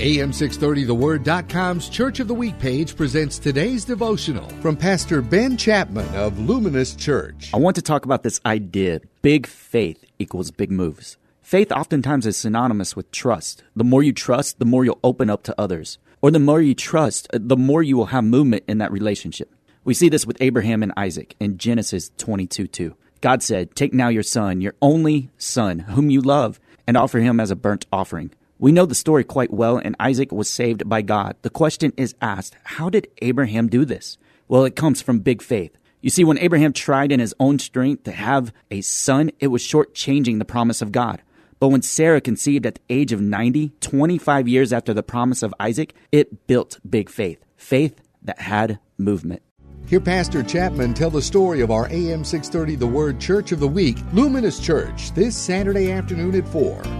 AM630TheWord.com's Church of the Week page presents today's devotional from Pastor Ben Chapman of Luminous Church. I want to talk about this idea big faith equals big moves. Faith oftentimes is synonymous with trust. The more you trust, the more you'll open up to others. Or the more you trust, the more you will have movement in that relationship. We see this with Abraham and Isaac in Genesis 22 2. God said, Take now your son, your only son, whom you love, and offer him as a burnt offering. We know the story quite well, and Isaac was saved by God. The question is asked how did Abraham do this? Well, it comes from big faith. You see, when Abraham tried in his own strength to have a son, it was shortchanging the promise of God. But when Sarah conceived at the age of 90, 25 years after the promise of Isaac, it built big faith. Faith that had movement. Hear Pastor Chapman tell the story of our AM 630 The Word Church of the Week, Luminous Church, this Saturday afternoon at 4